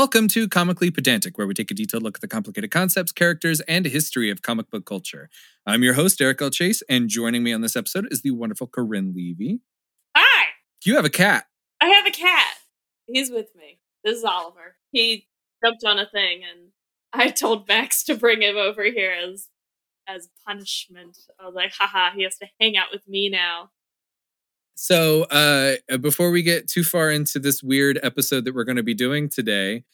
welcome to Comically Pedantic, where we take a detailed look at the complicated concepts, characters, and history of comic book culture. I'm your host, Eric L. Chase, and joining me on this episode is the wonderful Corinne Levy. Hi, You have a cat. I have a cat. He's with me. This is Oliver. He jumped on a thing, and I told Max to bring him over here as as punishment. I was like, haha, he has to hang out with me now. So, uh, before we get too far into this weird episode that we're going to be doing today,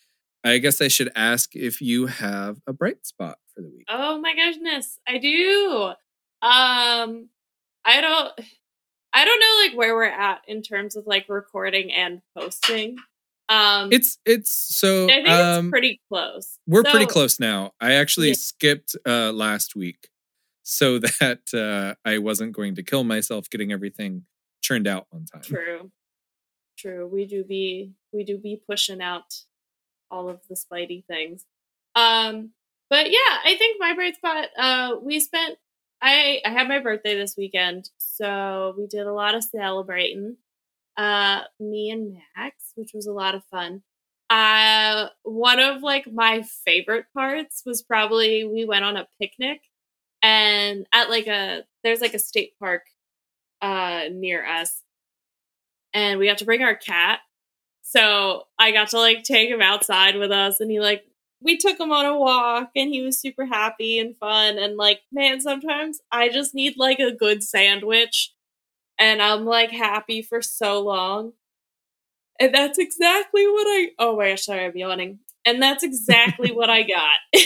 I guess I should ask if you have a bright spot for the week. Oh my goodness, I do. Um, I don't. I don't know like where we're at in terms of like recording and posting. Um, It's it's so I think um, it's pretty close. we're pretty close now. I actually Yeah. skipped uh, last week so that uh, I wasn't going to kill myself getting everything churned out on time. True. True. We do be we do be pushing out all of the Spidey things. Um but yeah, I think my bright spot uh we spent I I had my birthday this weekend, so we did a lot of celebrating. Uh me and Max, which was a lot of fun. Uh one of like my favorite parts was probably we went on a picnic and at like a there's like a state park uh near us. And we got to bring our cat. So i got to like take him outside with us and he like we took him on a walk and he was super happy and fun. And like man sometimes i just need like a good sandwich. And i'm like happy for so long. And that's exactly what i oh my gosh sorry i'm yawning. And that's exactly what i got.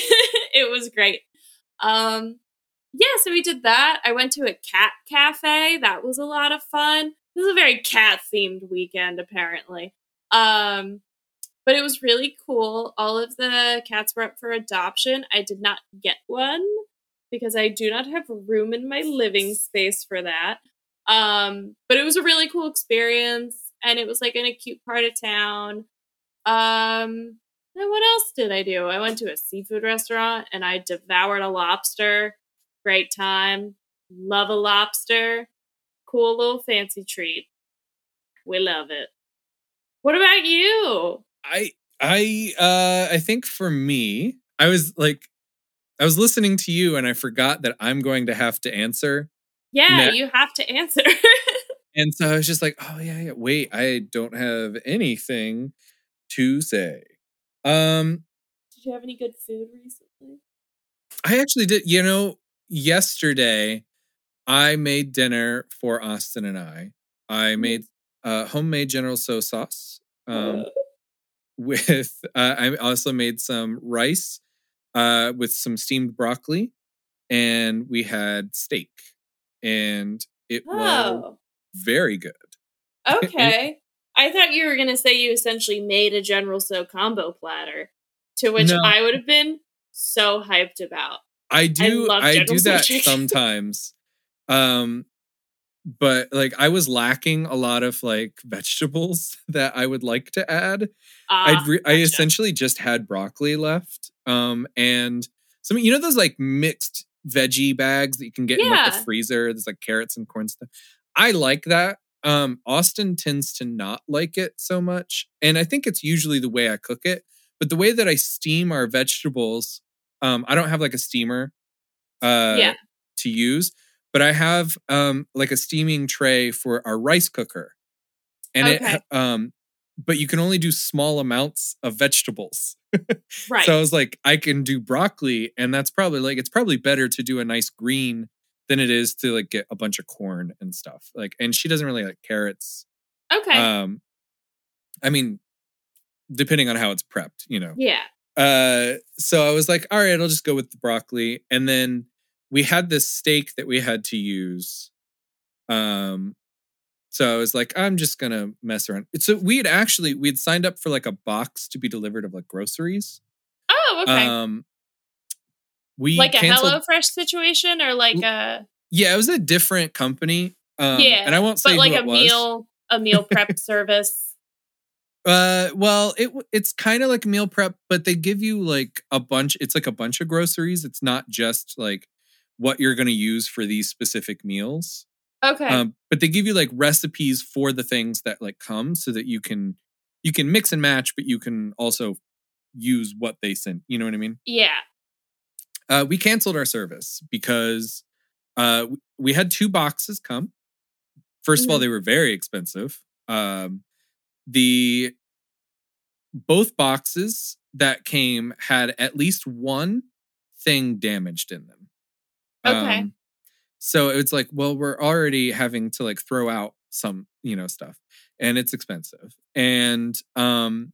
It was great. Um yeah, so we did that. I went to a cat cafe. That was a lot of fun. This is a very cat themed weekend, apparently. Um, but it was really cool. All of the cats were up for adoption. I did not get one because I do not have room in my living space for that. Um, but it was a really cool experience, and it was like in a cute part of town. Um, and what else did I do? I went to a seafood restaurant and I devoured a lobster great time. Love a lobster. Cool little fancy treat. We love it. What about you? I I uh I think for me, I was like I was listening to you and I forgot that I'm going to have to answer. Yeah, Nah. you have to answer. And so I was just like, oh yeah, yeah, wait, I don't have anything to say. Um Did you have any good food recently? I actually did, you know, yesterday I made dinner for Austin and I. I made uh homemade General Tso sauce. Um with uh, I also made some rice uh, with some steamed broccoli, and we had steak, and it was oh, very good. okay. I thought you were going to say you essentially made a General Tso combo platter, to which No. I would have been so hyped about. I do love I, do that sometimes, um, but like I was lacking a lot of like vegetables that I would like to add. I'd re- I essentially just had broccoli left, um, and some you know those like mixed veggie bags that you can get in like the freezer. There's like carrots and corn stuff. I like that. Um, Austin tends to not like it so much, and I think it's usually the way I cook it. But the way that I steam our vegetables, um, I don't have like a steamer, uh, Yeah. to use, but I have um like a steaming tray for our rice cooker, and Okay. it um, but you can only do small amounts of vegetables. right. So I was like, I can do broccoli, and that's probably like it's probably better to do a nice green than it is to like get a bunch of corn and stuff. Like, and she doesn't really like carrots. okay. Um, I mean, depending on how it's prepped, you know. yeah. Uh, so I was like, all right, I'll just go with the broccoli, and then we had this steak that we had to use. Um, so I was like, I'm just gonna mess around. So we had actually we had signed up for like a box to be delivered of like groceries. Oh, okay. Um, we like a canceled- HelloFresh situation or like a Yeah, it was a different company. Um, Yeah, and I won't say but like a was. meal a meal prep service. Uh, well, it it's kind of like meal prep, but they give you like a bunch. It's like a bunch of groceries. It's not just like what you're going to use for these specific meals. Okay. Um, but they give you like recipes for the things that like come, so that you can you can mix and match, but you can also use what they sent. You know what I mean? Yeah. Uh, we canceled our service because uh, we had two boxes come. 1st of all, Mhm. they were very expensive. Um, the both boxes that came had at least one thing damaged in them. Okay. so it's like, well, we're already having to like throw out some, you know, stuff, and it's expensive. And um,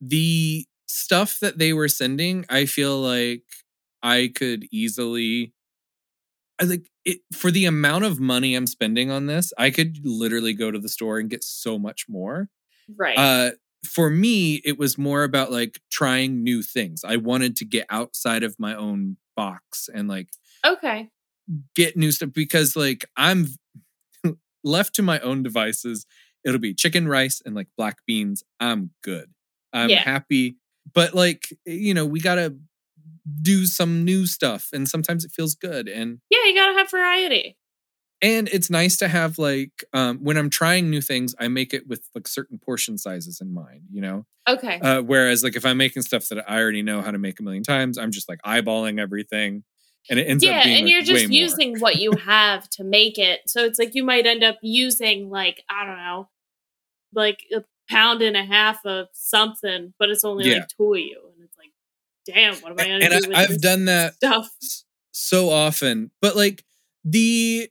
the stuff that they were sending, I feel like I could easily I like it for the amount of money I'm spending on this, I could literally go to the store and get so much more. Right. Uh for me, it was more about like trying new things. I wanted to get outside of my own box and like okay. get new stuff because like I'm left to my own devices, it'll be chicken rice and like black beans. I'm good. I'm Yeah. happy. But like, you know, we gotta do some new stuff and sometimes it feels good. And Yeah, you gotta have variety. And it's nice to have like um when I'm trying new things, I make it with like certain portion sizes in mind, you know? Okay. Uh, whereas like if I'm making stuff that I already know how to make a million times, I'm just like eyeballing everything. And it ends yeah, up being and like, you're just using what you have to make it. So it's like you might end up using like I don't know, like a pound and a half of something, but it's only Yeah. like two of you, and it's like, damn, what am I gonna and do? I, with I've done that stuff. so often but like the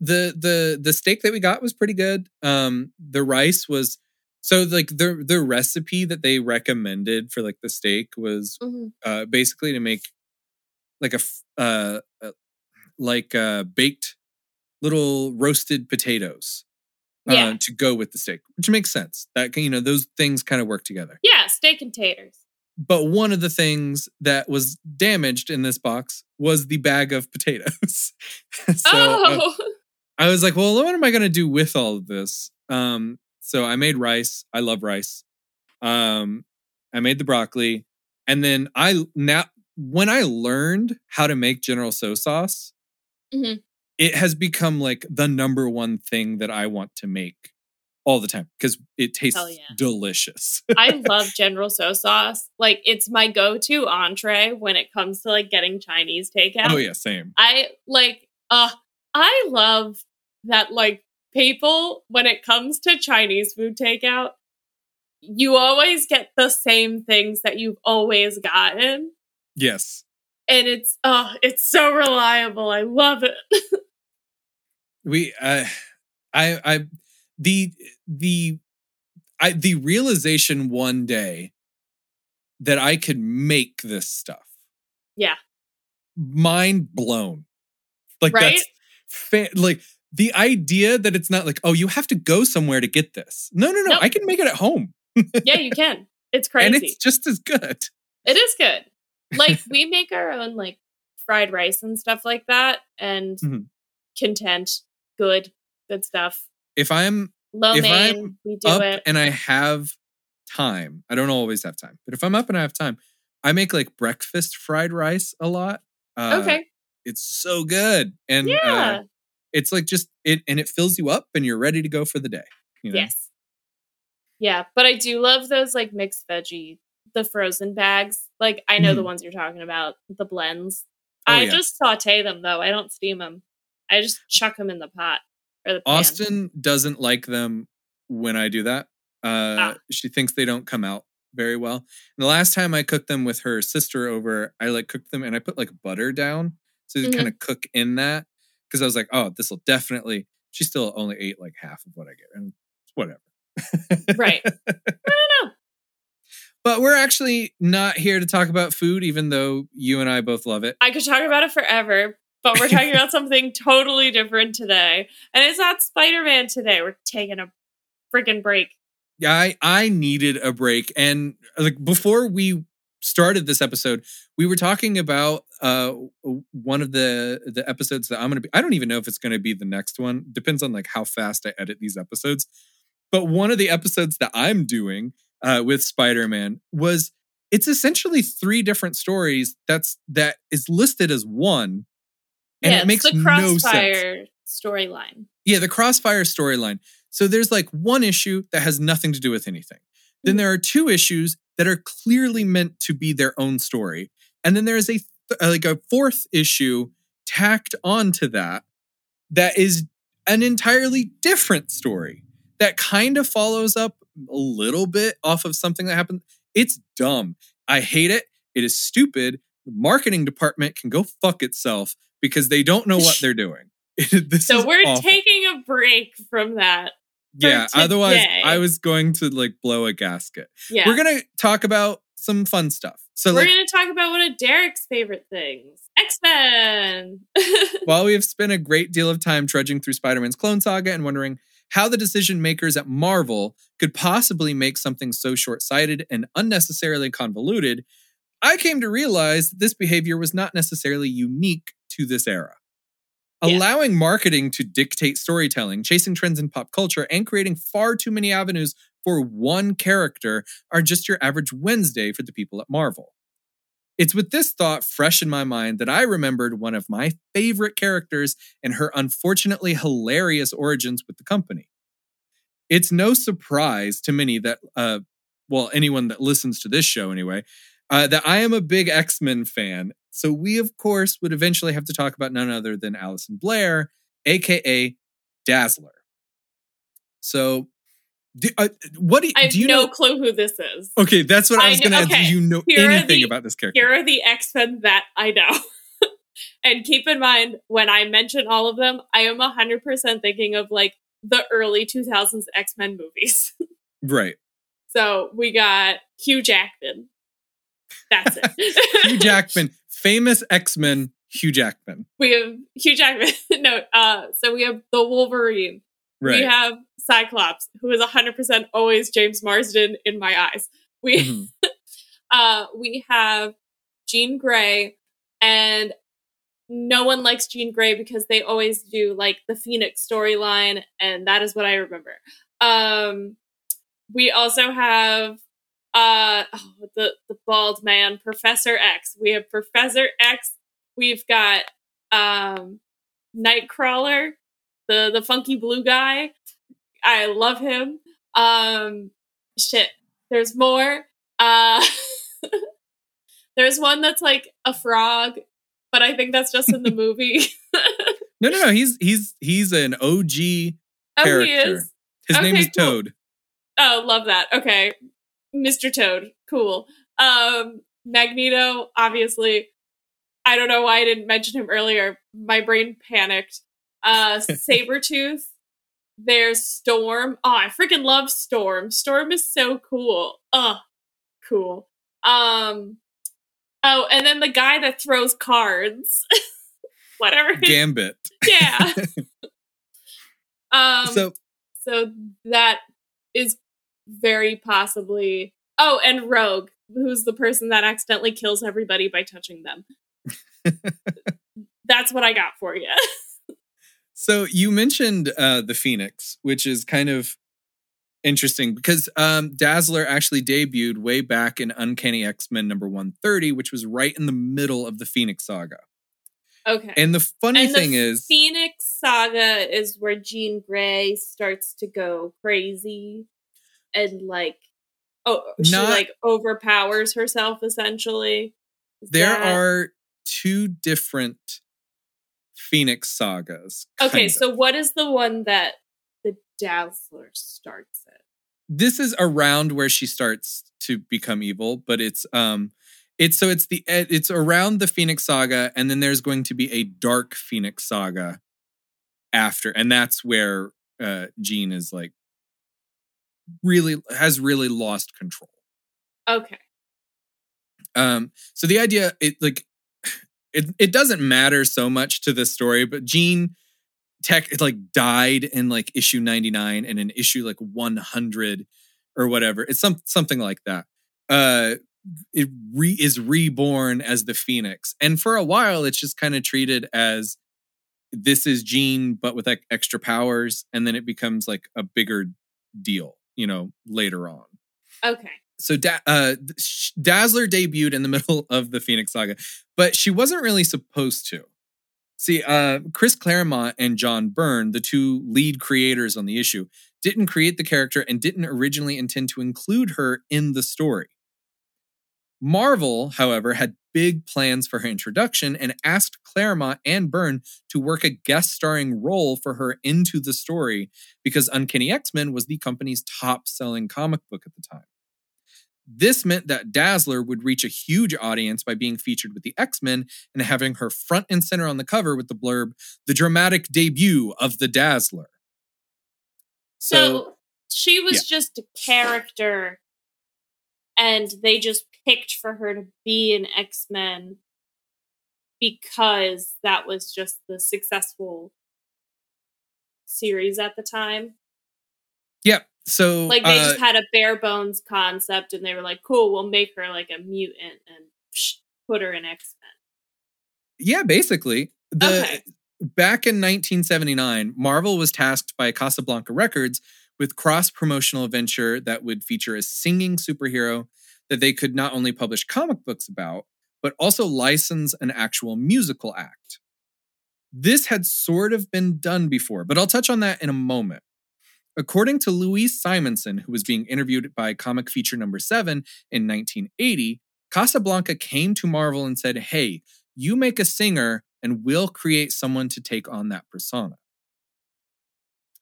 the the the steak that we got was pretty good um the rice was so like the the recipe that they recommended for like the steak was Mhm. uh basically to make like a uh, like uh baked little roasted potatoes uh, Yeah. to go with the steak which makes sense that can- you know those things kind of work together Yeah, steak and taters. but one of the things that was damaged in this box was the bag of potatoes. so uh, oh, I was like, well, what am I going to do with all of this? Um, so I made rice. I love rice. Um, I made the broccoli. And then I now, when I learned how to make General Tso sauce, Mhm. it has become like the number one thing that I want to make all the time because it tastes yeah. delicious. I love General Tso sauce. Like it's my go-to entree when it comes to like getting Chinese takeout. oh, yeah, same. I like uh I love that like people when it comes to Chinese food takeout, you always get the same things that you've always gotten. Yes. And it's oh, it's so reliable. I love it. we uh, i i the the i the realization one day that i could make this stuff Yeah. mind blown like Right? that's fa- like the idea that it's not like oh you have to go somewhere to get this no no no Nope. i can make it at home yeah, you can. It's crazy. and it's just as good It is good. Like we make our own like fried rice and stuff like that and Mhm. content, good, good stuff. if i'm low if mein, I'm we do up it. and i have time i don't always have time but if i'm up and i have time i make like breakfast fried rice a lot uh, okay. it's so good and Yeah. uh, it's like just it and it fills you up and you're ready to go for the day you know? Yes. Yeah, but I do love those like mixed veggie, the frozen bags. Like I know the Mhm. ones you're talking about, the blends. Oh, I yeah. just saute them though. I don't steam them. I just chuck them in the pot or the pan. austin doesn't like them when i do that uh Ah. she thinks they don't come out very well and the last time i cooked them with her sister over i like cooked them and i put like butter down so to Mhm. kind of cook in that because i was like oh this will definitely she still only ate like half of what i get and whatever Right. I don't know. but we're actually not here to talk about food even though you and i both love it I could talk about it forever, but we're talking about something totally different today. And it's not Spider-Man today. We're taking a freaking break. Yeah, I I needed a break, and like before we started this episode, we were talking about uh one of the the episodes that I'm gonna be. I don't even know if it's gonna be the next one. Depends on like how fast I edit these episodes. But one of the episodes that I'm doing uh with Spider Man was it's essentially three different stories. That's that is listed as one, and yeah, it makes the no crossfire storyline. Yeah, the Crossfire storyline. So there's like one issue that has nothing to do with anything. Then Mhm. there are two issues that are clearly meant to be their own story. And then there's a th- uh, like a fourth issue tacked onto that that is an entirely different story that kind of follows up a little bit off of something that happened. It's dumb. I hate it. It is stupid. The marketing department can go fuck itself because they don't know what they're doing. so we're awful. taking a break from that. Yeah, otherwise I was going to like blow a gasket. Yeah. We're going to talk about some fun stuff. So we're like, going to talk about one of Derek's favorite things, X-Men. while we have spent a great deal of time trudging through Spider-Man's clone saga and wondering how the decision makers at Marvel could possibly make something so short-sighted and unnecessarily convoluted, I came to realize that this behavior was not necessarily unique to this era. Allowing marketing to dictate storytelling, chasing trends in pop culture, and creating far too many avenues for one character are just your average Wednesday for the people at Marvel. It's with this thought fresh in my mind that I remembered one of my favorite characters and her unfortunately hilarious origins with the company. It's no surprise to many that, uh, well, anyone that listens to this show anyway, uh, that I am a big X Men fan. So we, of course, would eventually have to talk about none other than Alison Blair, aka Dazzler. So, do, uh, what do, I have do you no know? clue who this is. Okay, that's what I, I was going to okay. Do you know here anything the, about this character? Here are the X Men that I know. and keep in mind, when I mention all of them, I am 100% thinking of like the early 2000s X Men movies. right. So we got Hugh Jackman, that's it. Hugh Jackman, famous X Men. Hugh Jackman. We have Hugh Jackman. no, uh, so we have the Wolverine. Right. We have Cyclops, who is 100% always James Marsden in my eyes. We mm-hmm. uh, we have Jean Grey, and no one likes Jean Grey because they always do like the Phoenix storyline, and that is what I remember. Um, we also have uh oh, the the bald man professor x. We have professor x. We've got um nightcrawler the the funky blue guy. I love him. Um shit. There's more. Uh there's one that's like a frog but i think that's just in the movie. No no no. He's he's he's an og character oh, he is? his okay, name is cool. toad. Oh love that. Okay Mr. Toad, cool. Um, Magneto, obviously. I don't know why I didn't mention him earlier. My brain panicked. Uh, Sabretooth. There's Storm. Oh, I freaking love Storm. Storm is so cool. Ugh, cool. Um, oh, and then the guy that throws cards. Whatever. Gambit. Yeah. um, so, so that is very possibly. Oh, and Rogue, who's the person that accidentally kills everybody by touching them. That's what I got for you. so you mentioned uh, the Phoenix, which is kind of interesting because um, Dazzler actually debuted way back in Uncanny X Men number 130, which was right in the middle of the Phoenix saga. Okay. And the funny and thing the is Phoenix saga is where Jean Grey starts to go crazy and like oh she Not, like overpowers herself essentially. Is there that... are two different Phoenix sagas. Okay, of. so what is the one that the Dazzler starts it? This is around where she starts to become evil, but it's um it's so it's the it's around the Phoenix saga and then there's going to be a dark Phoenix saga after and that's where uh Jean is like really has really lost control. Okay. Um so the idea it like it it doesn't matter so much to the story, but Jean tech it, like died in like issue 99 and in issue like 100 or whatever. It's some something like that. Uh it re- is reborn as the phoenix and for a while it's just kind of treated as this is Jean but with like extra powers and then it becomes like a bigger deal you know, later on. Okay. So da- uh, Dazzler debuted in the middle of the Phoenix Saga, but she wasn't really supposed to. See, uh, Chris Claremont and John Byrne, the two lead creators on the issue, didn't create the character and didn't originally intend to include her in the story. Marvel, however, had big plans for her introduction and asked Claremont and Byrne to work a guest starring role for her into the story because Uncanny X Men was the company's top selling comic book at the time. This meant that Dazzler would reach a huge audience by being featured with the X Men and having her front and center on the cover with the blurb, the dramatic debut of the Dazzler. So, so she was yeah. just a character, and they just picked for her to be an X Men because that was just the successful series at the time. Yep. So like they uh, just had a bare bones concept, and they were like, "Cool, we'll make her like a mutant and psh, put her in X Men." Yeah, basically. The okay. back in 1979, Marvel was tasked by Casablanca Records with cross promotional venture that would feature a singing superhero that they could not only publish comic books about, but also license an actual musical act. This had sort of been done before, but I'll touch on that in a moment. According to Louise Simonson, who was being interviewed by Comic Feature number 7 in 1980, Casablanca came to Marvel and said, "Hey, you make a singer and we'll create someone to take on that persona."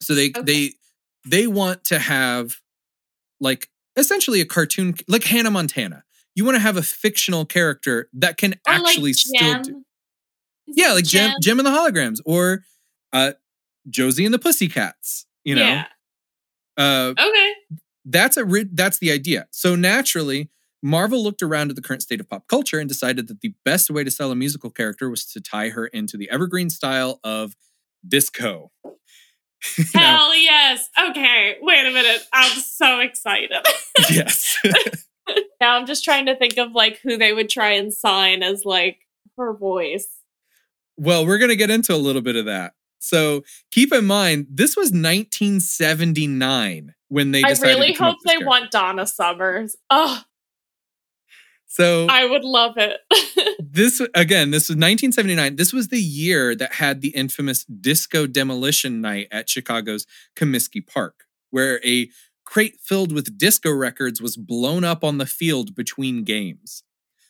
So they okay. they they want to have like essentially a cartoon like Hannah Montana. You want to have a fictional character that can or actually like still do. yeah, like Jem, Jem and the Holograms or uh Josie and the Pussycats, you know. Yeah. Uh Okay. That's a that's the idea. So naturally, Marvel looked around at the current state of pop culture and decided that the best way to sell a musical character was to tie her into the evergreen style of disco. Hell yes. Okay, wait a minute. I'm so excited. yes. now I'm just trying to think of like who they would try and sign as like her voice. Well, we're going to get into a little bit of that. So keep in mind, this was 1979 when they. I really hope they character. want Donna Summers. Oh, so I would love it. this again, this was 1979. This was the year that had the infamous disco demolition night at Chicago's Comiskey Park, where a crate filled with disco records was blown up on the field between games.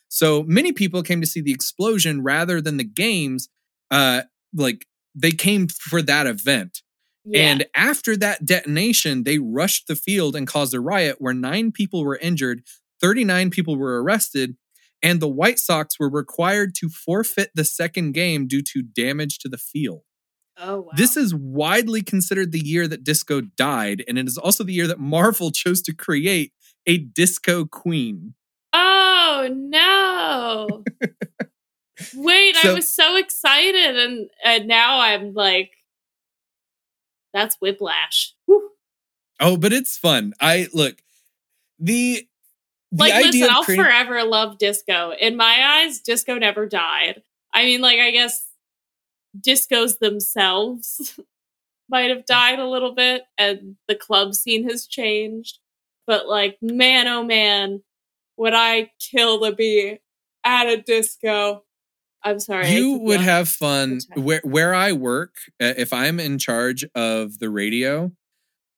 So many people came to see the explosion rather than the games. Uh, like they came for that event. Yeah. And after that detonation, they rushed the field and caused a riot where nine people were injured, 39 people were arrested, and the White Sox were required to forfeit the second game due to damage to the field. Oh, wow. This is widely considered the year that disco died, and it is also the year that Marvel chose to create a disco queen. Oh, no. Wait, so, I was so excited, and, and now I'm like, that's whiplash. Whew. Oh, but it's fun. I look, the the like, listen, I'll creating- forever love disco. In my eyes, disco never died. I mean, like, I guess discos themselves might have died a little bit and the club scene has changed. But, like, man, oh man, would I kill to be at a disco? I'm sorry. You would have fun where where I work. If I'm in charge of the radio,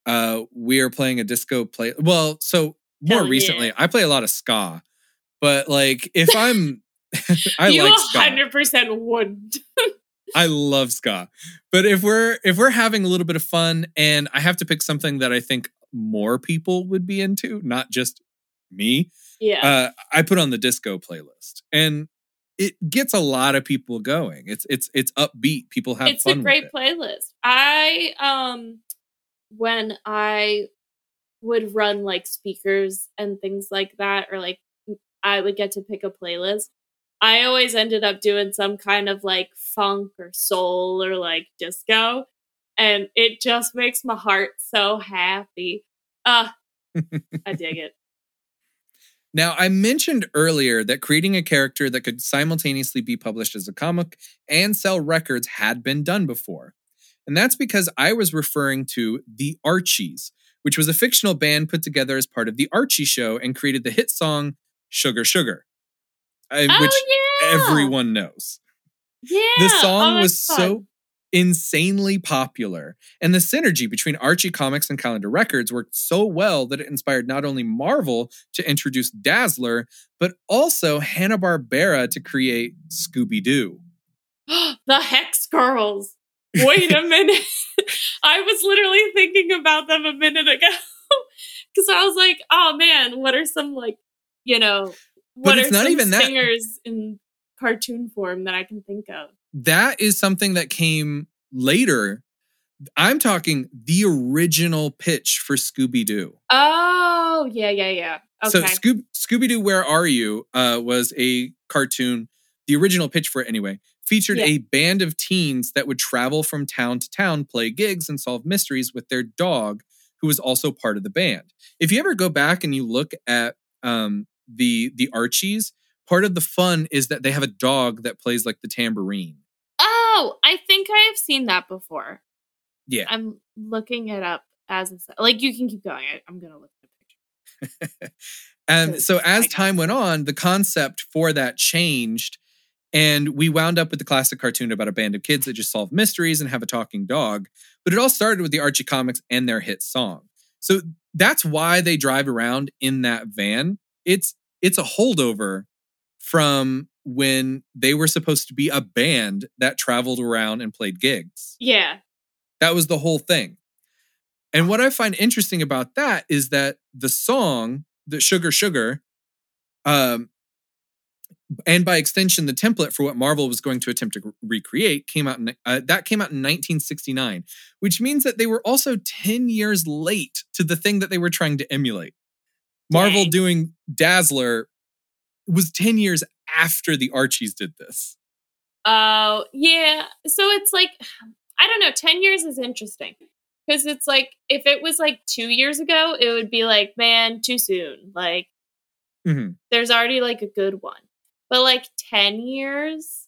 uh, we are playing a disco play. Well, so more Hell recently, yeah. I play a lot of ska, but like if I'm, I you like hundred percent would. I love ska, but if we're if we're having a little bit of fun, and I have to pick something that I think more people would be into, not just me. Yeah, uh, I put on the disco playlist, and it gets a lot of people going. It's it's it's upbeat. People have it's a great playlist. I um when I would run like speakers and things like that, or like I would get to pick a playlist. I always ended up doing some kind of like funk or soul or like disco. And it just makes my heart so happy. Uh, I dig it. Now, I mentioned earlier that creating a character that could simultaneously be published as a comic and sell records had been done before. And that's because I was referring to the Archies, which was a fictional band put together as part of The Archie Show and created the hit song Sugar Sugar, oh, which yeah. everyone knows. Yeah. The song oh, was so insanely popular. And the synergy between Archie Comics and Calendar Records worked so well that it inspired not only Marvel to introduce Dazzler, but also Hanna-Barbera to create Scooby-Doo. the Hex Girls. Wait a minute. I was literally thinking about them a minute ago. Cause I was like, oh man, what are some like, you know, what are not some even that. singers in cartoon form that I can think of? That is something that came later. I'm talking the original pitch for Scooby-Doo. Oh, yeah, yeah, yeah. Okay. So Scoob- Scooby-Doo Where Are You uh, was a cartoon, the original pitch for it anyway, featured Yeah. a band of teens that would travel from town to town, play gigs, and solve mysteries with their dog, who was also part of the band. If you ever go back and you look at um, the the Archies, part of the fun is that they have a dog that plays like the tambourine. oh, I think I have seen that before. Yeah. I'm looking it up as it's like you can keep going. I, I'm gonna look at the picture. And so as time went on, the concept for that changed. And we wound up with the classic cartoon about a band of kids that just solve mysteries and have a talking dog. But it all started with the Archie comics and their hit song. So that's why they drive around in that van. It's it's a holdover from when they were supposed to be a band that traveled around and played gigs. Yeah. That was the whole thing. And what I find interesting about that is that the song, the Sugar Sugar, um, and by extension, the template for what Marvel was going to attempt to recreate came out. In, uh, that came out in 1969, which means that they were also 10 years late to the thing that they were trying to emulate. Marvel Dang. doing Dazzler was 10 years after the Archies did this. Oh, yeah. So it's like, I don't know, 10 years is interesting. Because it's like, if it was like two years ago, it would be like, man, too soon. Like, Mhm. there's already like a good one. But like 10 years,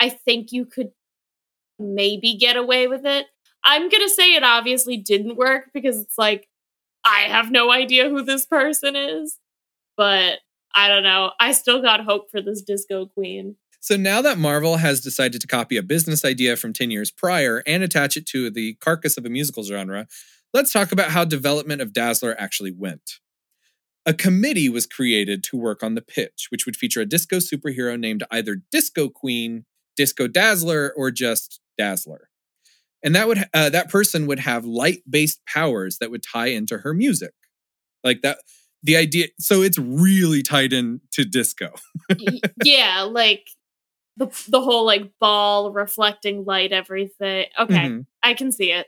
I think you could maybe get away with it. I'm going to say it obviously didn't work because it's like, I have no idea who this person is. But I don't know. I still got hope for this disco queen. So now that Marvel has decided to copy a business idea from 10 years prior and attach it to the carcass of a musical genre, let's talk about how development of Dazzler actually went. A committee was created to work on the pitch, which would feature a disco superhero named either Disco Queen, Disco Dazzler, or just Dazzler. And that would uh, that person would have light-based powers that would tie into her music. Like that the idea so it's really tied in to disco. Yeah, like the the whole like ball reflecting light, everything. Okay, Mhm. I can see it.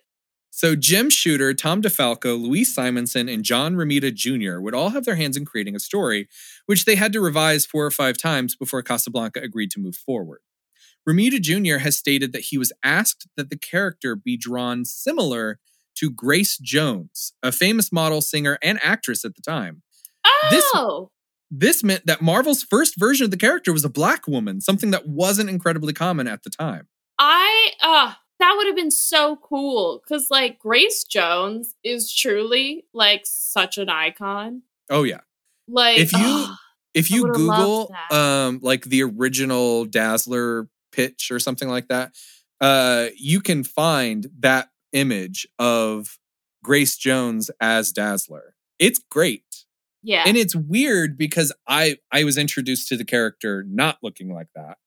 So Jim Shooter, Tom DeFalco, Louise Simonson, and John Romita Jr. would all have their hands in creating a story, which they had to revise four or five times before Casablanca agreed to move forward. Romita Jr. has stated that he was asked that the character be drawn similar to Grace Jones, a famous model, singer, and actress at the time. This- Oh, This meant that Marvel's first version of the character was a black woman, something that wasn't incredibly common at the time. I uh that would have been so cool because like Grace Jones is truly like such an icon. Oh, yeah. Like If you- if you google um like the original dazzler pitch or something like that uh you can find that image of grace jones as dazzler it's great yeah, and it's weird because i i was introduced to the character not looking like that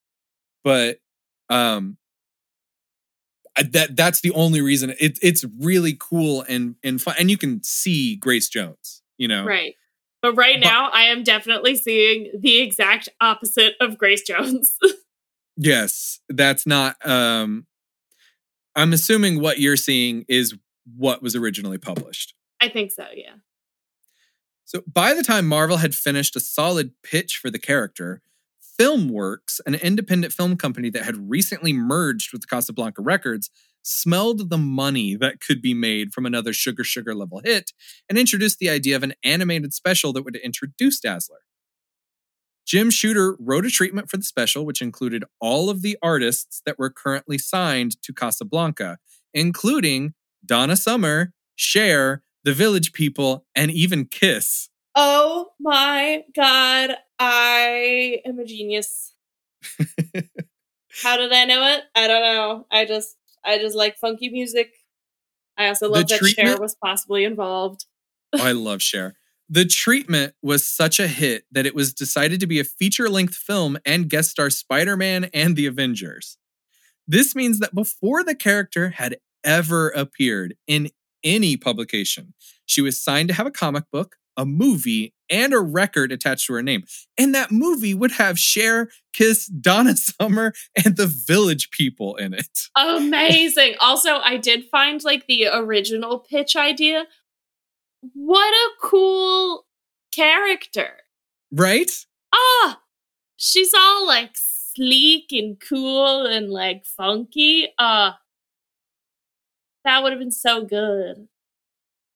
but um I- that that's the only reason it, it's really cool and and fun and you can see grace jones you know right. But right But- now, I am definitely seeing the exact opposite of Grace Jones. Yes, that's not um I'm assuming what you're seeing is what was originally published. I think so. Yeah. So by the time Marvel had finished a solid pitch for the character, Filmworks, an independent film company that had recently merged with Casablanca Records, smelled the money that could be made from another Sugar Sugar level hit and introduced the idea of an animated special that would introduce Dazzler. Jim Shooter wrote a treatment for the special, which included all of the artists that were currently signed to Casablanca, including Donna Summer, Cher, The Village People, and even Kiss. Oh my god, I am a genius. How did I know it? I don't know. I just I just like funky music. I also The love that Cher was possibly involved. Oh, I love Cher. The treatment was such a hit that it was decided to be a feature length film and guest star Spider Man and the Avengers. This means that before the character had ever appeared in any publication, she was signed to have a comic book, a movie, and a record attached to her name. And that movie would have Cher, Kiss, Donna Summer, and the Village People in it. Amazing. also, I did find like the original pitch idea. What a cool character. Right? Ah, she's all like sleek and cool and like funky. Ah, that would have been so good.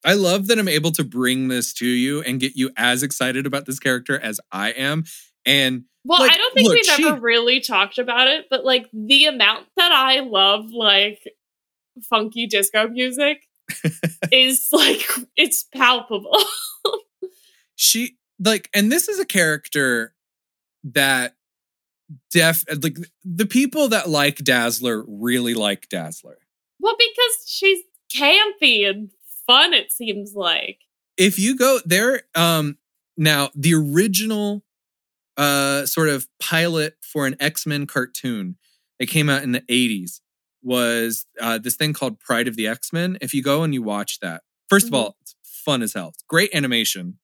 I love that I'm able to bring this to you and get you as excited about this character as I am. And Well, Like, I don't think look, we've she- ever really talked about it, but like the amount that I love like funky disco music is like it's palpable. she like and this is a character that def like the people that like Dazzler really like Dazzler. well, because she's campy and fun, it seems like. If you go there um now the original uh sort of pilot for an X-Men cartoon that came out in the 80s was uh this thing called Pride of the X-Men. If you go and you watch that. First Mhm. of all, it's fun as hell. It's great animation.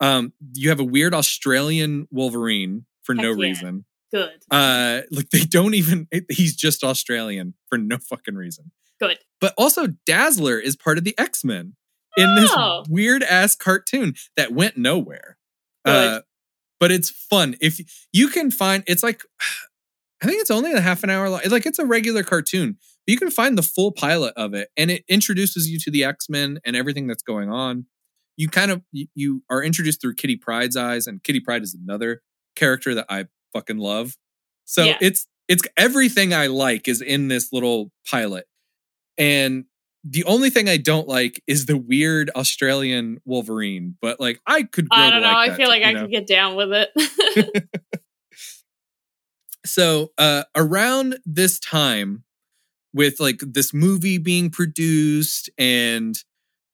Um you have a weird Australian Wolverine for no yeah. reason. Good. Uh, like they don't even. He's just Australian for no fucking reason. Good. But also, Dazzler is part of the X Men in this Oh. weird ass cartoon that went nowhere. Uh, but it's fun if you can find. It's like I think it's only a half an hour long. It's like it's a regular cartoon, but you can find the full pilot of it, and it introduces you to the X Men and everything that's going on. You kind of you, you are introduced through Kitty Pryde's eyes, and Kitty Pryde is another character that I fucking love. So Yeah. it's it's everything I like is in this little pilot. And the only thing I don't like is the weird Australian Wolverine, but like I could I to don't know. like I that feel like I know? could get down with it. so uh around this time with like this movie being produced and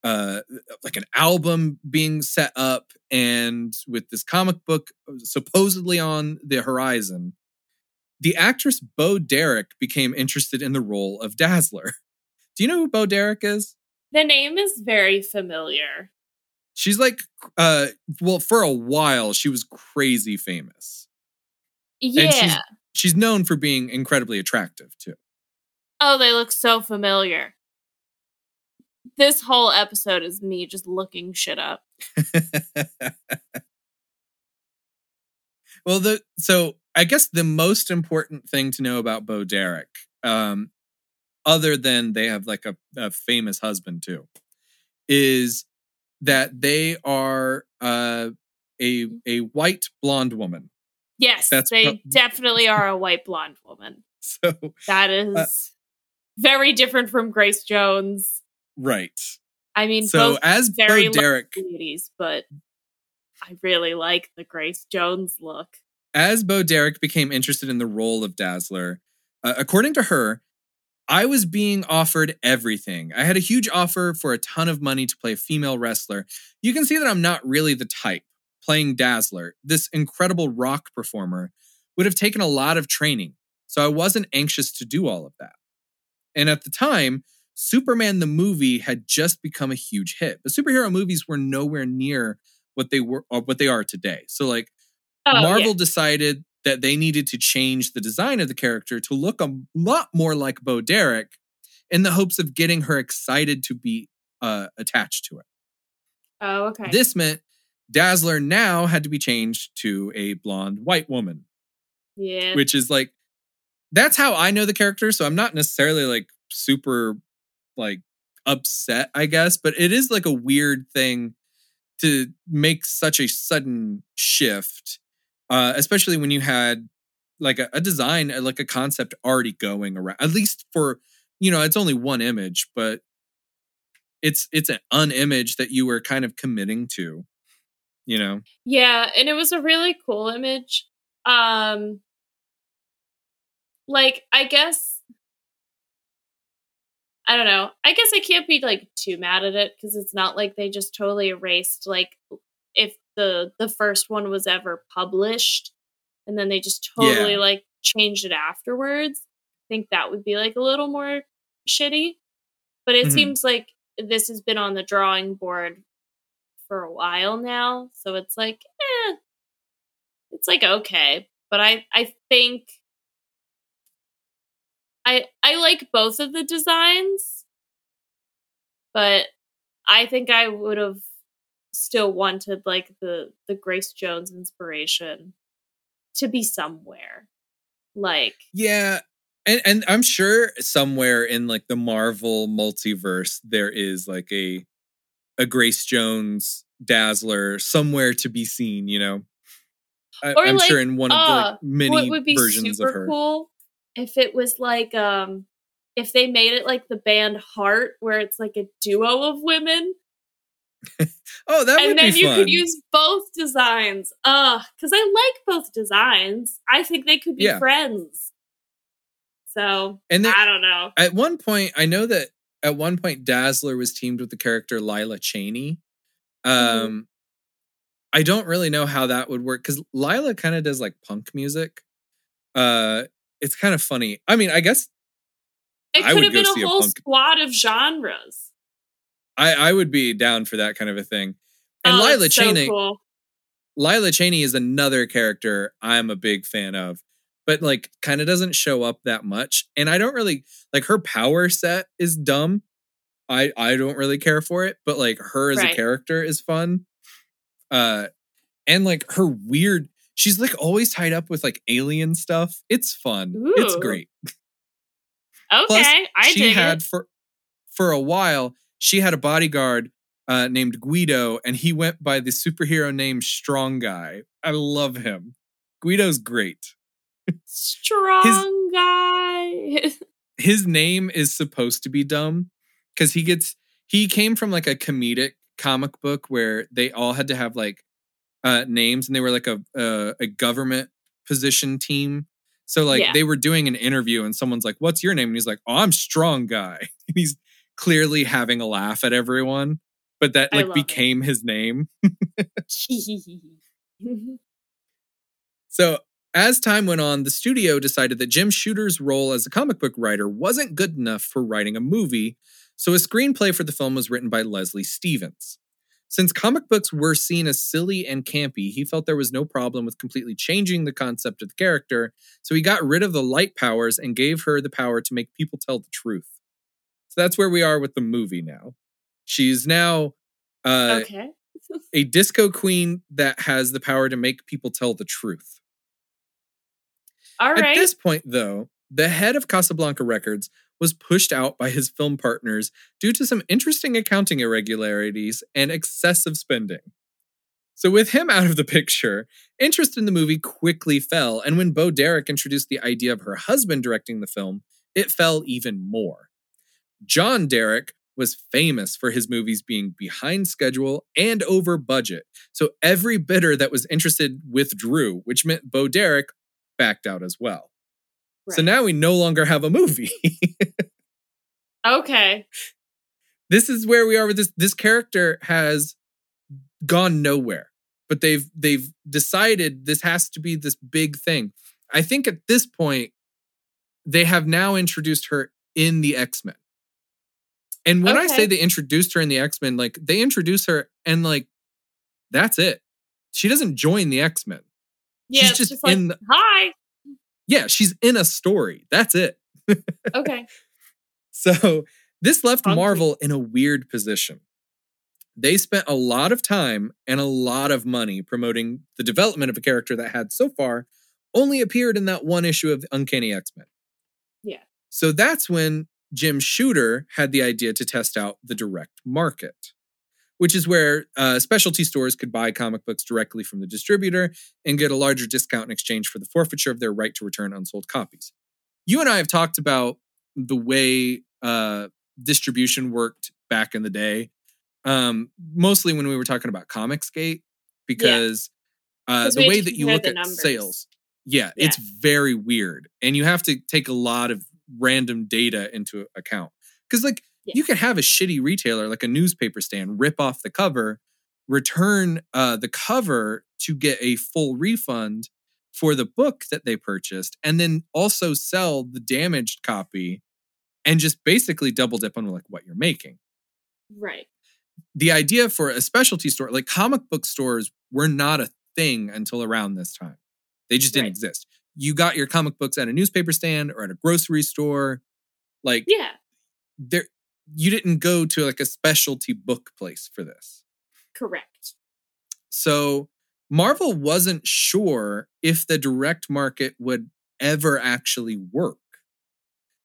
uh like an album being set up and with this comic book supposedly on the horizon the actress Bo Derek became interested in the role of Dazzler. Do you know who Bo Derek is? the name is very familiar. She's like uh well for a while she was crazy famous. Yeah. she's- She's known for being incredibly attractive too. oh, they look so familiar. This whole episode is me just looking shit up. well, the so I guess the most important thing to know about Bo Derek, um, other than they have like a, a famous husband too, is that they are uh, a a white blonde woman. Yes, That's they pro- definitely are a white blonde woman. So That is Uh, very different from Grace Jones. Right. I mean, So both as very Bo Derek but I really like the Grace Jones look. as Bo Derek became interested in the role of Dazzler, uh, according to her, I was being offered everything. I had a huge offer for a ton of money to play a female wrestler. You can see that I'm not really the type. Playing Dazzler, this incredible rock performer, would have taken a lot of training. So I wasn't anxious to do all of that. And at the time, Superman the movie had just become a huge hit. But superhero movies were nowhere near what they were or what they are today. So like Oh, Marvel yeah. decided that they needed to change the design of the character to look a lot more like Bo Derek in the hopes of getting her excited to be uh, attached to it. Oh, okay. This meant Dazzler now had to be changed to a blonde white woman, yeah. which is like, that's how I know the character. So I'm not necessarily like super like upset, I guess, but it is like a weird thing to make such a sudden shift, uh, especially when you had like a, a design, uh, like a concept already going around. At least for you know, it's only one image, but it's it's an unimage that you were kind of committing to. You know, Yeah, and it was a really cool image. Um like I guess I don't know. I guess I can't be like too mad at it because it's not like they just totally erased like if the the first one was ever published and then they just totally Yeah. like changed it afterwards. I think that would be like a little more shitty. But it Mhm. seems like this has been on the drawing board for a while now, so it's like, eh, it's like okay. But I I think I I like both of the designs, but I think I would have still wanted like the the Grace Jones inspiration to be somewhere. Like Yeah. And and I'm sure somewhere in like the Marvel multiverse there is like a a Grace Jones Dazzler somewhere to be seen, you know. I, Or, I'm like, sure in one of the uh, like, many what would be versions of her. cool if it was like um if they made it like the band Heart where it's like a duo of women Oh, that would be fun. and then you could use both designs. Uh, cuz I like both designs. I think they could be Yeah. friends. So, and then I don't know. at one point, I know that at one point Dazzler was teamed with the character Lila Cheney. Mm-hmm. Um I don't really know how that would work because Lila kind of does like punk music. Uh it's kind of funny. I mean, I guess It I could have been a a whole punk- squad of genres. I, I would be down for that kind of a thing. And oh, Lila it's so Cheney, cool. Lila Cheney is another character I'm a big fan of, but like kind of doesn't show up that much. And I don't really like her power set is dumb. I I don't really care for it, but like her as a character is fun. Uh and like her weird she's like always tied up with like alien stuff. It's fun. It's great. Okay, Plus, I she had it. for for a while she had a bodyguard uh, named Guido, and he went by the superhero name Strong Guy. I love him. Guido's great. Strong guy. His name is supposed to be dumb because he gets he came from like a comedic comic book where they all had to have like uh, names, and they were like a a, a government position team. So like Yeah. they were doing an interview, and someone's like, "What's your name?" And he's like, "Oh, I'm Strong Guy." And he's clearly having a laugh at everyone, but that like love it. became his name. So, as time went on, the studio decided that Jim Shooter's role as a comic book writer wasn't good enough for writing a movie, so a screenplay for the film was written by Leslie Stevens. Since comic books were seen as silly and campy, he felt there was no problem with completely changing the concept of the character, so he got rid of the light powers and gave her the power to make people tell the truth. So that's where we are with the movie now. She's now uh, okay. a disco queen that has the power to make people tell the truth. All At this point, though, the head of Casablanca Records was pushed out by his film partners due to some interesting accounting irregularities and excessive spending. So, with him out of the picture, interest in the movie quickly fell, and when Bo Derek introduced the idea of her husband directing the film, it fell even more. John Derek was famous for his movies being behind schedule and over budget, so every bidder that was interested withdrew, which meant Bo Derek backed out as well. So now we no longer have a movie. okay. this is where we are with this. This character has gone nowhere, but they've they've decided this has to be this big thing. I think at this point, they have now introduced her in the X Men. And when I say they introduced her in the X Men, like they introduce her and like that's it. She doesn't join the X Men. Yeah, She's just just, like, in the- hi. Yeah, she's in a story. That's it. Okay. So this left. Marvel in a weird position. They spent a lot of time and a lot of money promoting the development of a character that had so far only appeared in that one issue of Uncanny X Men. Yeah. So that's when Jim Shooter had the idea to test out the direct market, which is where uh, specialty stores could buy comic books directly from the distributor and get a larger discount in exchange for the forfeiture of their right to return unsold copies. You and I have talked about the way uh, distribution worked back in the day, um, mostly when we were talking about Comicsgate, because uh, 'Cause the way that you look at numbers. sales, yeah, it's very weird, and you have to take a lot of random data into account. Because like Yeah. you could have a shitty retailer like a newspaper stand rip off the cover, return uh, the cover to get a full refund for the book that they purchased, and then also sell the damaged copy and just basically double dip on like what you're making. Right. The idea for a specialty store, like comic book stores, were not a thing until around this time. They just didn't Right. exist. You got your comic books at a newspaper stand or at a grocery store. Like Yeah. there you didn't go to like a specialty book place for this. Correct. So Marvel wasn't sure if the direct market would ever actually work.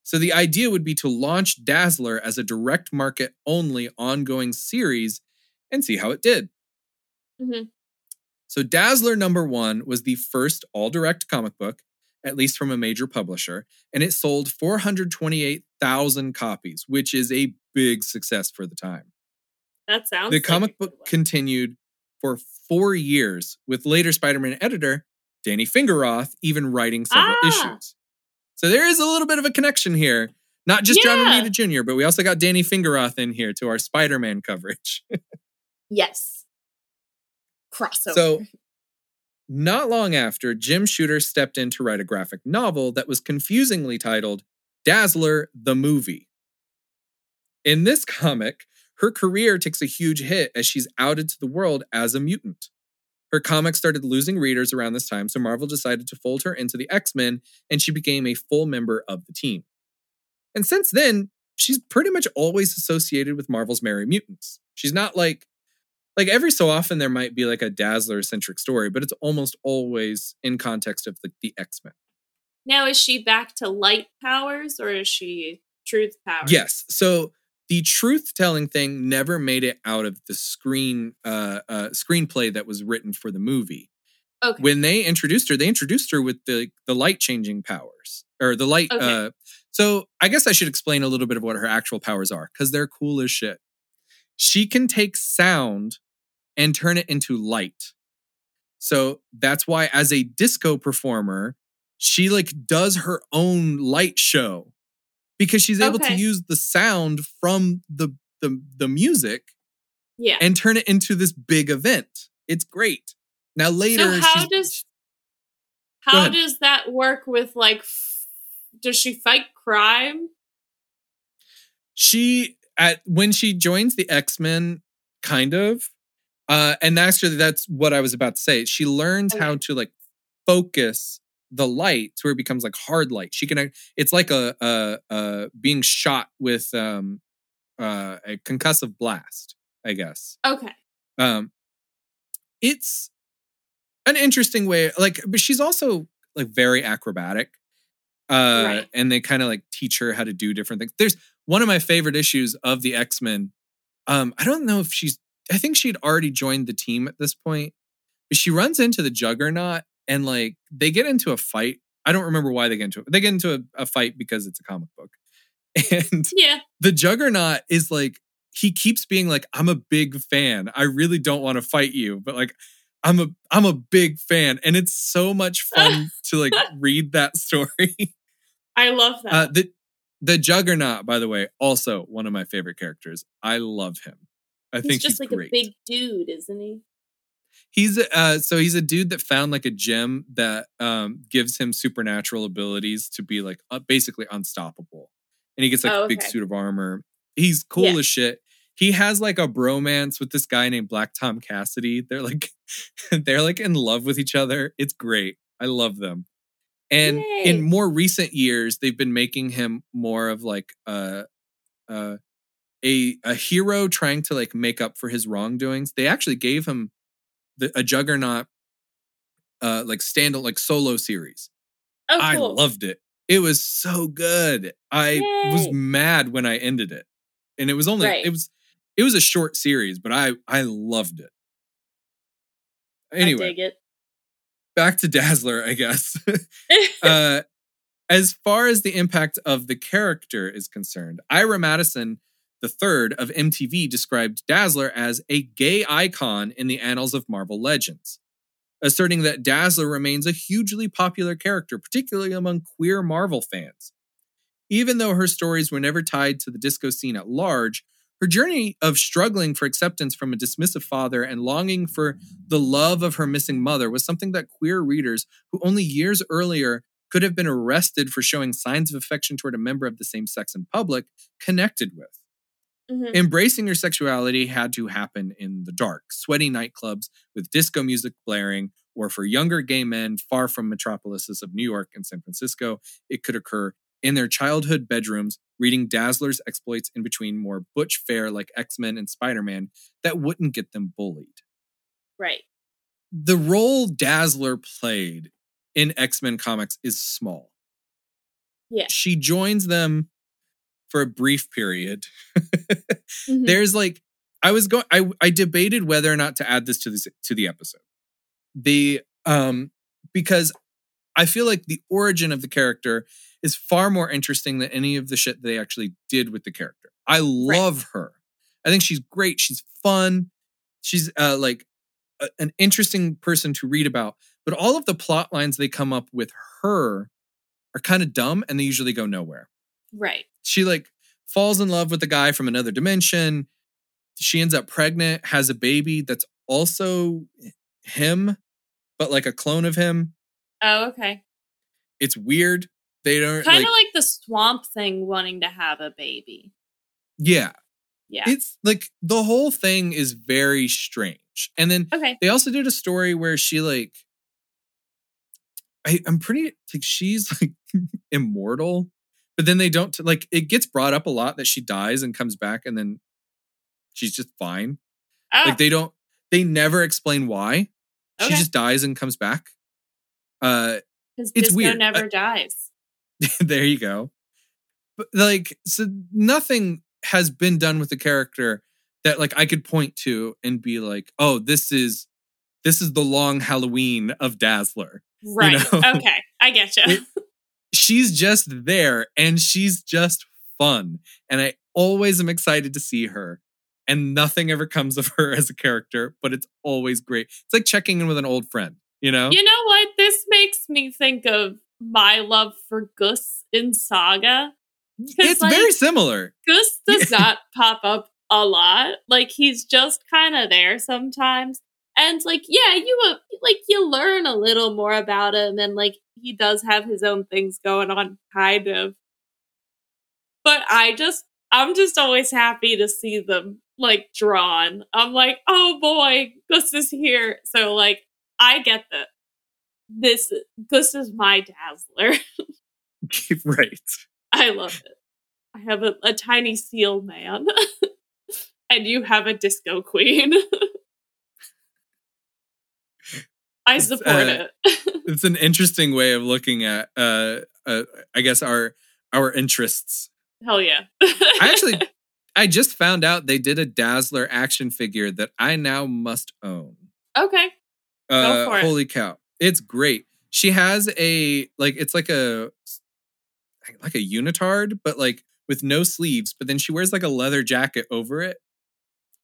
So the idea would be to launch Dazzler as a direct market only ongoing series and see how it did. Mhm. So Dazzler number 1 was the first all direct comic book at least from a major publisher and it sold 428,000 copies, which is a big success for the time That sounds. the comic good book continued for four years with later spider-man editor danny fingeroth even writing several Ah. issues so there is a little bit of a connection here not just john Yeah. romita jr but we also got danny fingeroth in here to our spider-man coverage yes. Crossover. so not long after jim shooter stepped in to write a graphic novel that was confusingly titled dazzler the movie in this comic her career takes a huge hit as she's outed to the world as a mutant. Her comic started losing readers around this time, so Marvel decided to fold her into the X Men and she became a full member of the team. And since then, she's pretty much always associated with Marvel's Merry Mutants. She's not like, like every so often there might be like a Dazzler centric story, but it's almost always in context of like the X Men. now is she back to light powers or is she truth powers? Yes. So the truth telling thing never made it out of the screen uh, uh, screenplay that was written for the movie. Okay. When they introduced her, they introduced her with the the light changing powers or the light. Okay. Uh, so I guess I should explain a little bit of what her actual powers are because they're cool as shit. She can take sound and turn it into light. So that's why, as a disco performer, she like does her own light show because she's able to use the sound from the the, the music yeah. and turn it into this big event. It's great. Now later, so how does how does that work with like? f- Does she fight crime? she at when she joins the x-men kind of uh and actually that's what i was about to say. She learns how to like focus the light to where it becomes like hard light. She can it's like a a, a being shot with um uh a concussive blast i guess. Okay. um it's an interesting way like but she's also like very acrobatic uh Right. and they kind of like teach her how to do different things. There's one of my favorite issues of the x-men um i don't know if she's i think she'd already joined the team at this point but she runs into the juggernaut and like they get into a fight. I don't remember why they get into it they get into a, a fight because it's a comic book. And Yeah. the juggernaut is like he keeps being like i'm a big fan. I really don't want to fight you but like i'm a i'm a big fan. And it's so much fun to like read that story. I love that. uh the the juggernaut by the way also one of my favorite characters. I love him i think he's think just he's like great a big dude, isn't he? He's uh so he's a dude that found like a gem that um gives him supernatural abilities to be like uh, basically unstoppable. And he gets like Oh, a big okay. suit of armor. He's cool Yeah. as shit. He has like a bromance with this guy named Black Tom Cassidy. They're like they're like in love with each other. It's great. I love them. And Yay. in more recent years, they've been making him more of like a uh, a a hero trying to like make up for his wrongdoings. They actually gave him the, a juggernaut uh like stand like solo series. Oh, I loved it. It was so good. I was mad when I ended it. And it was only Right. it was it was a short series, but I I loved it. Anyway, it. back to Dazzler, I guess. uh, as far as the impact of the character is concerned, Ira Madison III of MTV described Dazzler as a gay icon in the annals of Marvel Legends, asserting that Dazzler remains a hugely popular character, particularly among queer Marvel fans. even though her stories were never tied to the disco scene at large, her journey of struggling for acceptance from a dismissive father and longing for the love of her missing mother was something that queer readers who only years earlier could have been arrested for showing signs of affection toward a member of the same sex in public connected with. Mhm. Embracing your sexuality had to happen in the dark, sweaty nightclubs with disco music blaring, or for younger gay men far from metropolises of New York and San Francisco, it could occur in their childhood bedrooms, reading Dazzler's exploits in between more butch fare like X Men and Spider Man that wouldn't get them bullied. Right. The role Dazzler played in X Men comics is small. Yeah. She joins them for a brief period. Mhm. there's like I was going I I debated whether or not to add this to this to the episode. The um because I feel like the origin of the character is far more interesting than any of the shit they actually did with the character. I love her. I think she's great. She's fun. She's uh like a- an interesting person to read about. But all of the plot lines they come up with her are kind of dumb and they usually go nowhere Right. She like falls in love with a guy from another dimension. She ends up pregnant, has a baby that's also him, but like a clone of him. Oh, okay. It's weird. They don't Kind like, of like the swamp thing wanting to have a baby. yeah. Yeah. It's like the whole thing is very strange. And then okay. they also did a story where she like I, I'm pretty like she's like immortal, but then they don't like it gets brought up a lot that she dies and comes back and then she's just fine. Oh, Like they don't they never explain why. She just dies and comes back. Uh it's disco weird. never I- dies. there you go. But like so nothing has been done with the character that like I could point to and be like, "Oh, this is this is the long Halloween of Dazzler." Right. know? Okay. I get you. She's just there and she's just fun. And I always am excited to see her. And nothing ever comes of her as a character, but it's always great. It's like checking in with an old friend, you know? You know what? This makes me think of my love for Gus in Saga. It's like, very similar. Gus does not pop up a lot. Like he's just kind of there sometimes. And like, yeah, you uh, like you learn a little more about him, and like he does have his own things going on, kind of. But I just, I'm just always happy to see them like drawn. I'm like, oh boy, Gus is here. So like, I get that. This Gus is my dazzler. right. I love it. I have a, a tiny seal man, and you have a disco queen. I support uh, it. It's an interesting way of looking at uh, uh I guess our our interests. Hell yeah. I actually I just found out they did a Dazzler action figure that I now must own. okay. Uh, for it. holy cow. It's great. She has a like it's like a like a unitard, but like with no sleeves, but then she wears like a leather jacket over it.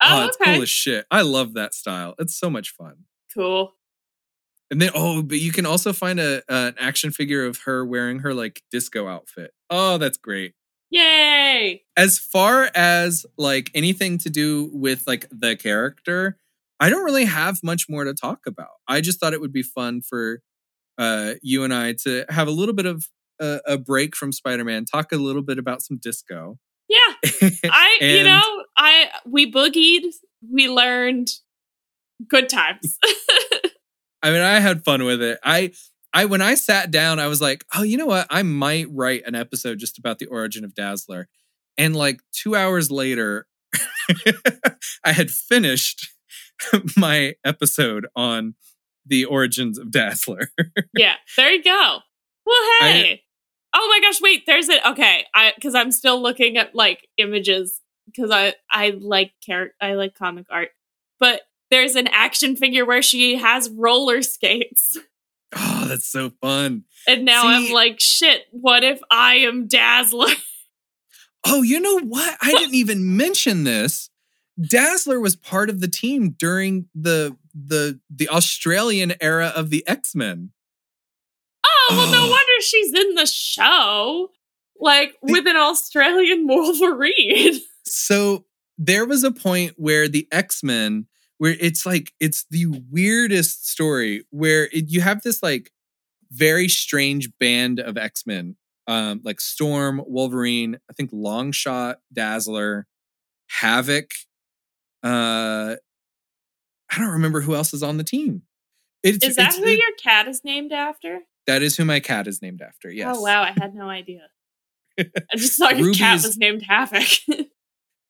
Oh, it's okay. cool as shit. I love that style. It's so much fun. Cool. And then oh, but you can also find a an action figure of her wearing her like disco outfit. Oh, that's great. Yay. As far as like anything to do with like the character, I don't really have much more to talk about. I just thought it would be fun for uh you and I to have a little bit of a, a break from Spider-Man, talk a little bit about some disco. Yeah. I, you know, I, we boogied, we learned good times. I mean, I had fun with it. I I when I sat down, I was like, oh, you know what? I might write an episode just about the origin of Dazzler. And like two hours later, I had finished my episode on the origins of Dazzler. yeah. There you go. Well, I- hey. oh my gosh, wait, there's it. Okay. I, cause I'm still looking at like images because I, I like character, I like comic art, but there's an action figure where she has roller skates. oh, that's so fun. And now See- I'm like, shit, what if I am Dazzler? Oh, you know what? I didn't even mention this. Dazzler was part of the team during the the the Australian era of the X-Men. Oh, well, no Oh. wonder she's in the show. like with an Australian Wolverine. So there was a point where the X-Men where it's like it's the weirdest story where it, you have this like very strange band of X-Men um like Storm, Wolverine, I think Longshot, Dazzler, Havok, uh I don't remember who else is on the team. It's, is that who it- your cat is named after? that is who my cat is named after. Yes. Oh wow, I had no idea. I just thought your Ruby cat was named Havoc.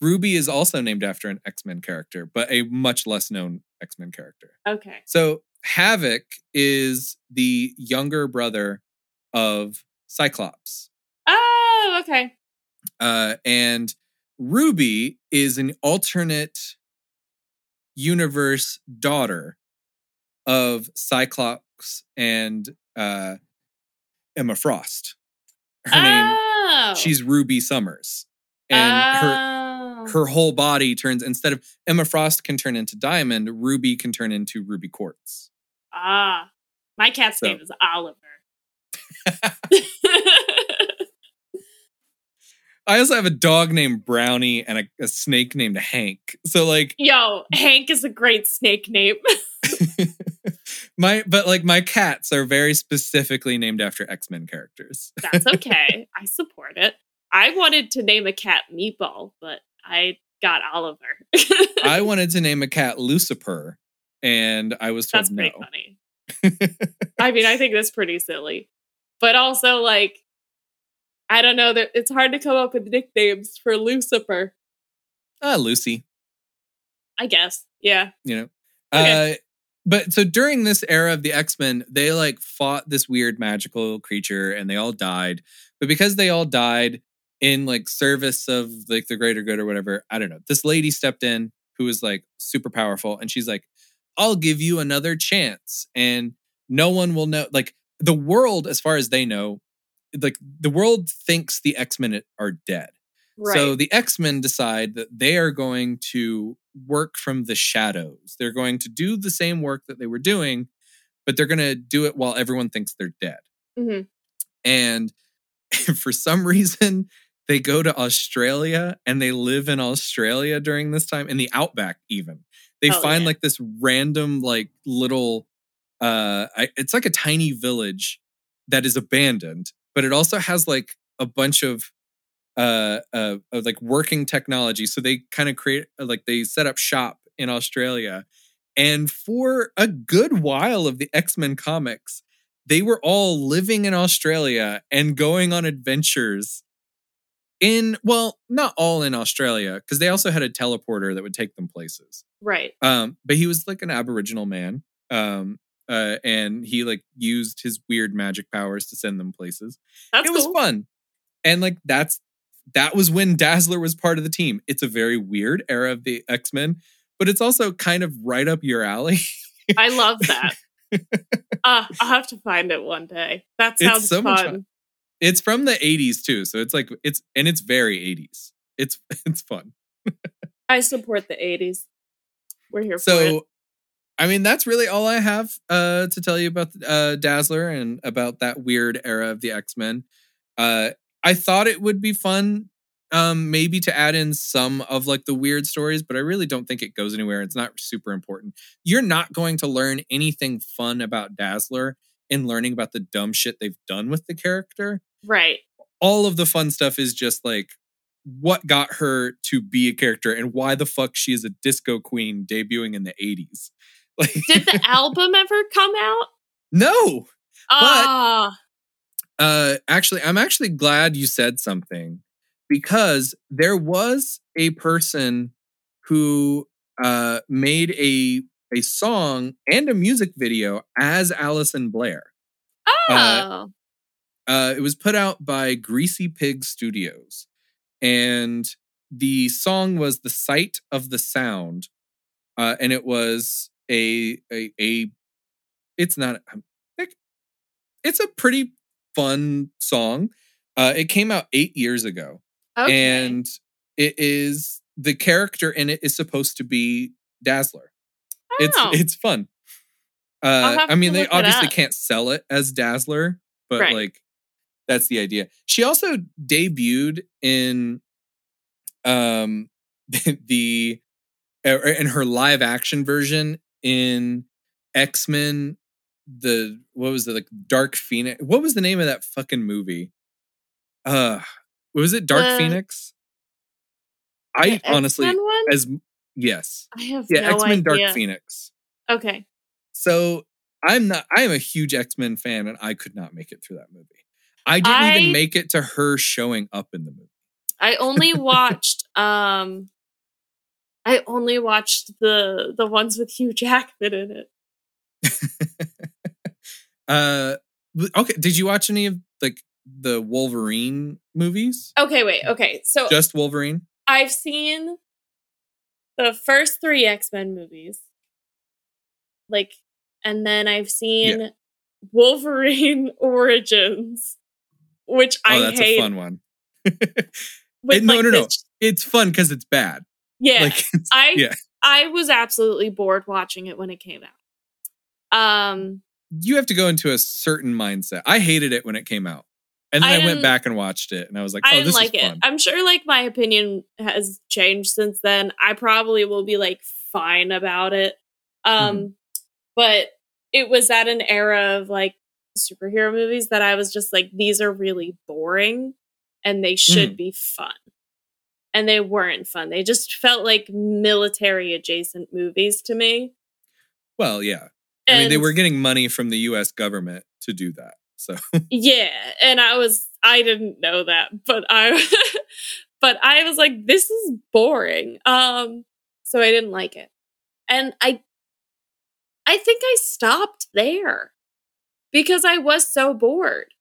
Ruby is also named after an X-Men character, but a much less known X-Men character. okay. So Havok is the younger brother of Cyclops. Oh, okay. Uh, and Ruby is an alternate universe daughter of Cyclops and uh, Emma Frost. Her name, oh. she's Ruby Summers. And oh. her whole body turns instead of Emma Frost can turn into Diamond, Ruby can turn into Ruby Quartz. Ah. My cat's So- name is Oliver. I also have a dog named Brownie and a, a snake named Hank. So like Yo, Hank is a great snake name. my but like my cats are very specifically named after X-Men characters. That's okay. I support it. I wanted to name a cat Meatball, but I got Oliver. I wanted to name a cat Lucifer and I was told That's no. funny. I mean, I think that's pretty silly. But also, like, I don't know. that It's hard to come up with nicknames for Lucifer, Ah, Lucy. I guess. Yeah. you know Okay. uh but so during this era of the x-men they like fought this weird magical creature and they all died but because they all died in like service of like the greater good or whatever i don't know this lady stepped in who was like super powerful and she's like i'll give you another chance and no one will know like the world as far as they know like the world thinks the x-men are dead Right. so the X Men decide that they are going to work from the shadows. They're going to do the same work that they were doing, but they're going to do it while everyone thinks they're dead. Mhm. And for some reason, they go to Australia and they live in Australia during this time, in the outback, even. They Oh, find yeah. like this random, like little, uh, I, it's like a tiny village that is abandoned, but it also has like a bunch of uh, uh, of like working technology. So they kind of create uh, like they set up shop in Australia, and for a good while of the X Men comics, they were all living in Australia and going on adventures. In well, not all in Australia, because they also had a teleporter that would take them places. right. Um, but he was like an Aboriginal man. Um, uh, and he like used his weird magic powers to send them places That's it was fun and like that's that was when dazzler was part of the team it's a very weird era of the x-men but it's also kind of right up your alley I love that. uh, I'll have to find it one day. That It's sounds so fun. It's from the 80s too so it's like it's and it's very 80s it's it's fun. I support the 80s. We're here for it. so i mean that's really all i have uh to tell you about uh dazzler and about that weird era of the x-men. Uh i thought it would be fun um maybe to add in some of like the weird stories but i really don't think it goes anywhere. It's not super important. You're not going to learn anything fun about dazzler in learning about the dumb shit they've done with the character Right. all of the fun stuff is just like what got her to be a character and why the fuck she is a disco queen debuting in the 80s like Did the album ever come out? no Ah, uh actually i'm actually glad you said something because there was a person who uh made a a song and a music video as Allison Blair. oh, Uh, Uh, it was put out by Greasy Pig Studios, and the song was "The Sight of the Sound," uh, and it was a a a. It's not. um, It's a pretty fun song. Uh, it came out eight years ago, okay. and it is the character in it is supposed to be Dazzler. It's Oh. it's fun. I'll Uh, I mean, they obviously can't sell it as Dazzler, but Right. like that's the idea. She also debuted in um the er, in her live action version in X-Men the what was the like Dark Phoenix what was the name of that fucking movie? Uh was it Dark Phoenix? I The honestly X-Men one? as yes. I have Yeah, no X-Men Dark. Phoenix. Okay. So I'm not I am a huge X-Men fan and I could not make it through that movie. I didn't I- even make it to her showing up in the movie. I only watched um I only watched the the ones with Hugh Jackman in it. uh okay, did you watch any of like the Wolverine movies? Okay, wait. Okay. So Just Wolverine? I've seen the first 3 X-Men movies. Like and then I've seen Wolverine Origins which Oh, I that's hate. a fun one. with, no, like, no, no. this- It's fun because it's bad. Yeah. Like it's, I yeah. I was absolutely bored watching it when it came out. Um you have to go into a certain mindset. I hated it when it came out. And then I I, went back and watched it and I was like, I oh, didn't this like is it. fun. I'm sure like my opinion has changed since then. I probably will be like fine about it. Um Mm-hmm. but it was at an era of like superhero movies that I was just like these are really boring and they should Mm. be fun. And they weren't fun. They just felt like military adjacent movies to me. Well, yeah. I mean, they were getting money from the US government to do that. So Yeah, and I was I didn't know that, but I but I was like this is boring. Um so I didn't like it. And I I think I stopped there because I was so bored.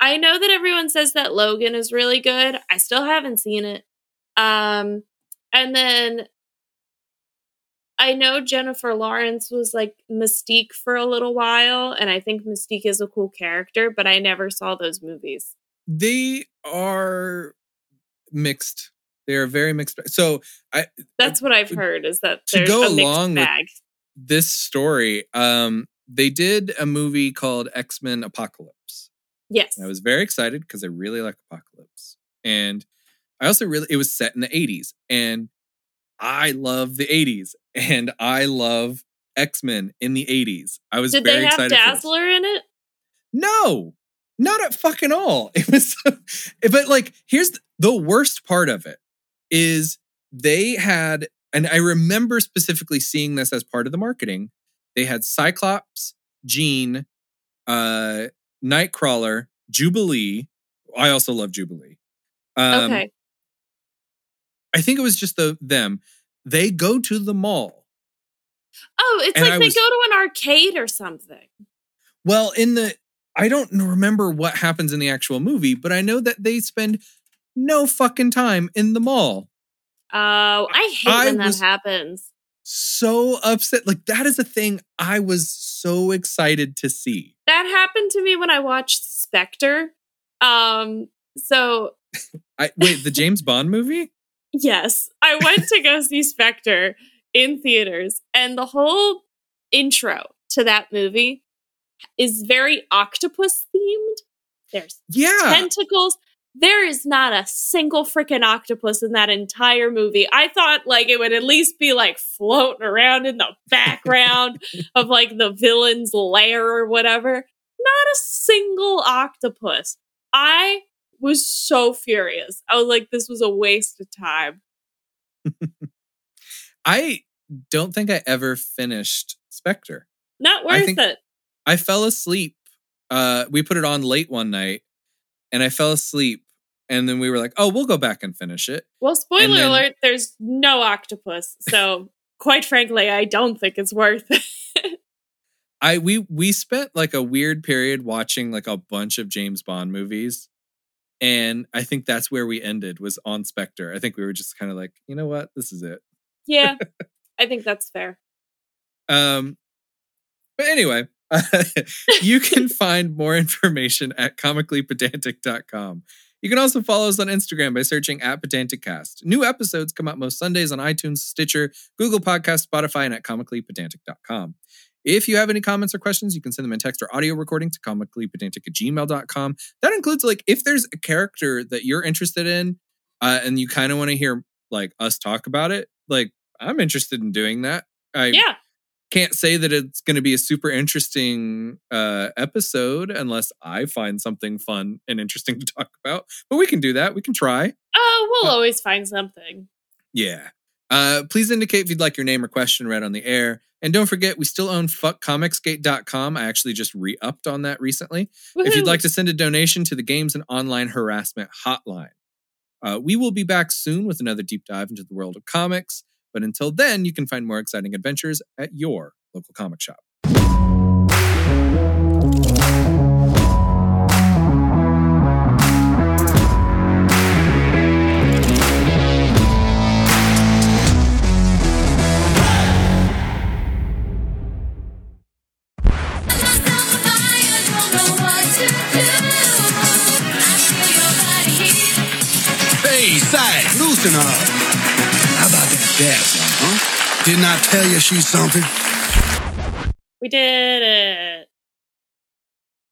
I know that everyone says that Logan is really good. I still haven't seen it. Um and then I know Jennifer Lawrence was like Mystique for a little while, and I think Mystique is a cool character, but I never saw those movies. they are mixed. They are very mixed. So I That's what I've heard is that to go along with- this story, um, they did a movie called X-Men Apocalypse. yes. And I was very excited because I really like Apocalypse. And I also really it was set in the 80s. And I love the 80s. And I love X-Men in the 80s. I was Did very they have excited. for this. Dazzler in it? No, not at fucking all. It was, but like, here's the, the worst part of it is they had, and I remember specifically seeing this as part of the marketing. They had Cyclops, Jean, uh, Nightcrawler, Jubilee. I also love Jubilee. Um, okay. I think it was just the them. They go to the mall. Oh, it's like I they was- go to an arcade or something. Well, in the I don't remember what happens in the actual movie, but I know that they spend no fucking time in the mall. Oh, I hate I when that was- happens. So upset. Like that is a thing I was so excited to see. That happened to me when I watched Spectre. Um, so I wait, the James Bond movie? Yes, I went to go see Spectre in theaters, and the whole intro to that movie is very octopus themed. There's Yeah. tentacles. There is not a single freaking octopus in that entire movie. I thought like it would at least be like floating around in the background of like the villain's lair or whatever. Not a single octopus. I was so furious. I was like, this was a waste of time. I don't think I ever finished Spectre. Not I worth think- it. I fell asleep. Uh we put it on late one night and I fell asleep and then we were like, "Oh, we'll go back and finish it." Well, spoiler then- alert, there's no octopus. So, quite frankly, I don't think it's worth it. I we we spent like a weird period watching like a bunch of James Bond movies. And I think that's where we ended was on Spectre. I think we were just kind of like, you know what? This is it. yeah, I think that's fair. Um but anyway, you can find more information at comicallypedantic.com. You can also follow us on Instagram by searching at pedanticcast. New episodes come out most Sundays on iTunes, Stitcher, Google Podcast, Spotify, and at comicallypedantic.com. If you have any comments or questions, you can send them in text or audio recording to comicallypedantic at gmail.com. That includes like if there's a character that you're interested in uh, and you kind of want to hear like us talk about it, like I'm interested in doing that. I Yeah. Can't say that it's going to be a super interesting uh, episode unless I find something fun and interesting to talk about. But we can do that. We can try. Oh, we'll Uh, always find something. Yeah. Uh, please indicate if you'd like your name or question read on the air. And don't forget, we still own fuckcomicsgate.com. I actually just re upped on that recently. If you'd like to send a donation to the Games and Online Harassment Hotline, uh, we will be back soon with another deep dive into the world of comics. But until then, you can find more exciting adventures at your local comic shop. Hey, Side, loosen up. Dazzling, huh? Didn't I tell you she's something? We did it.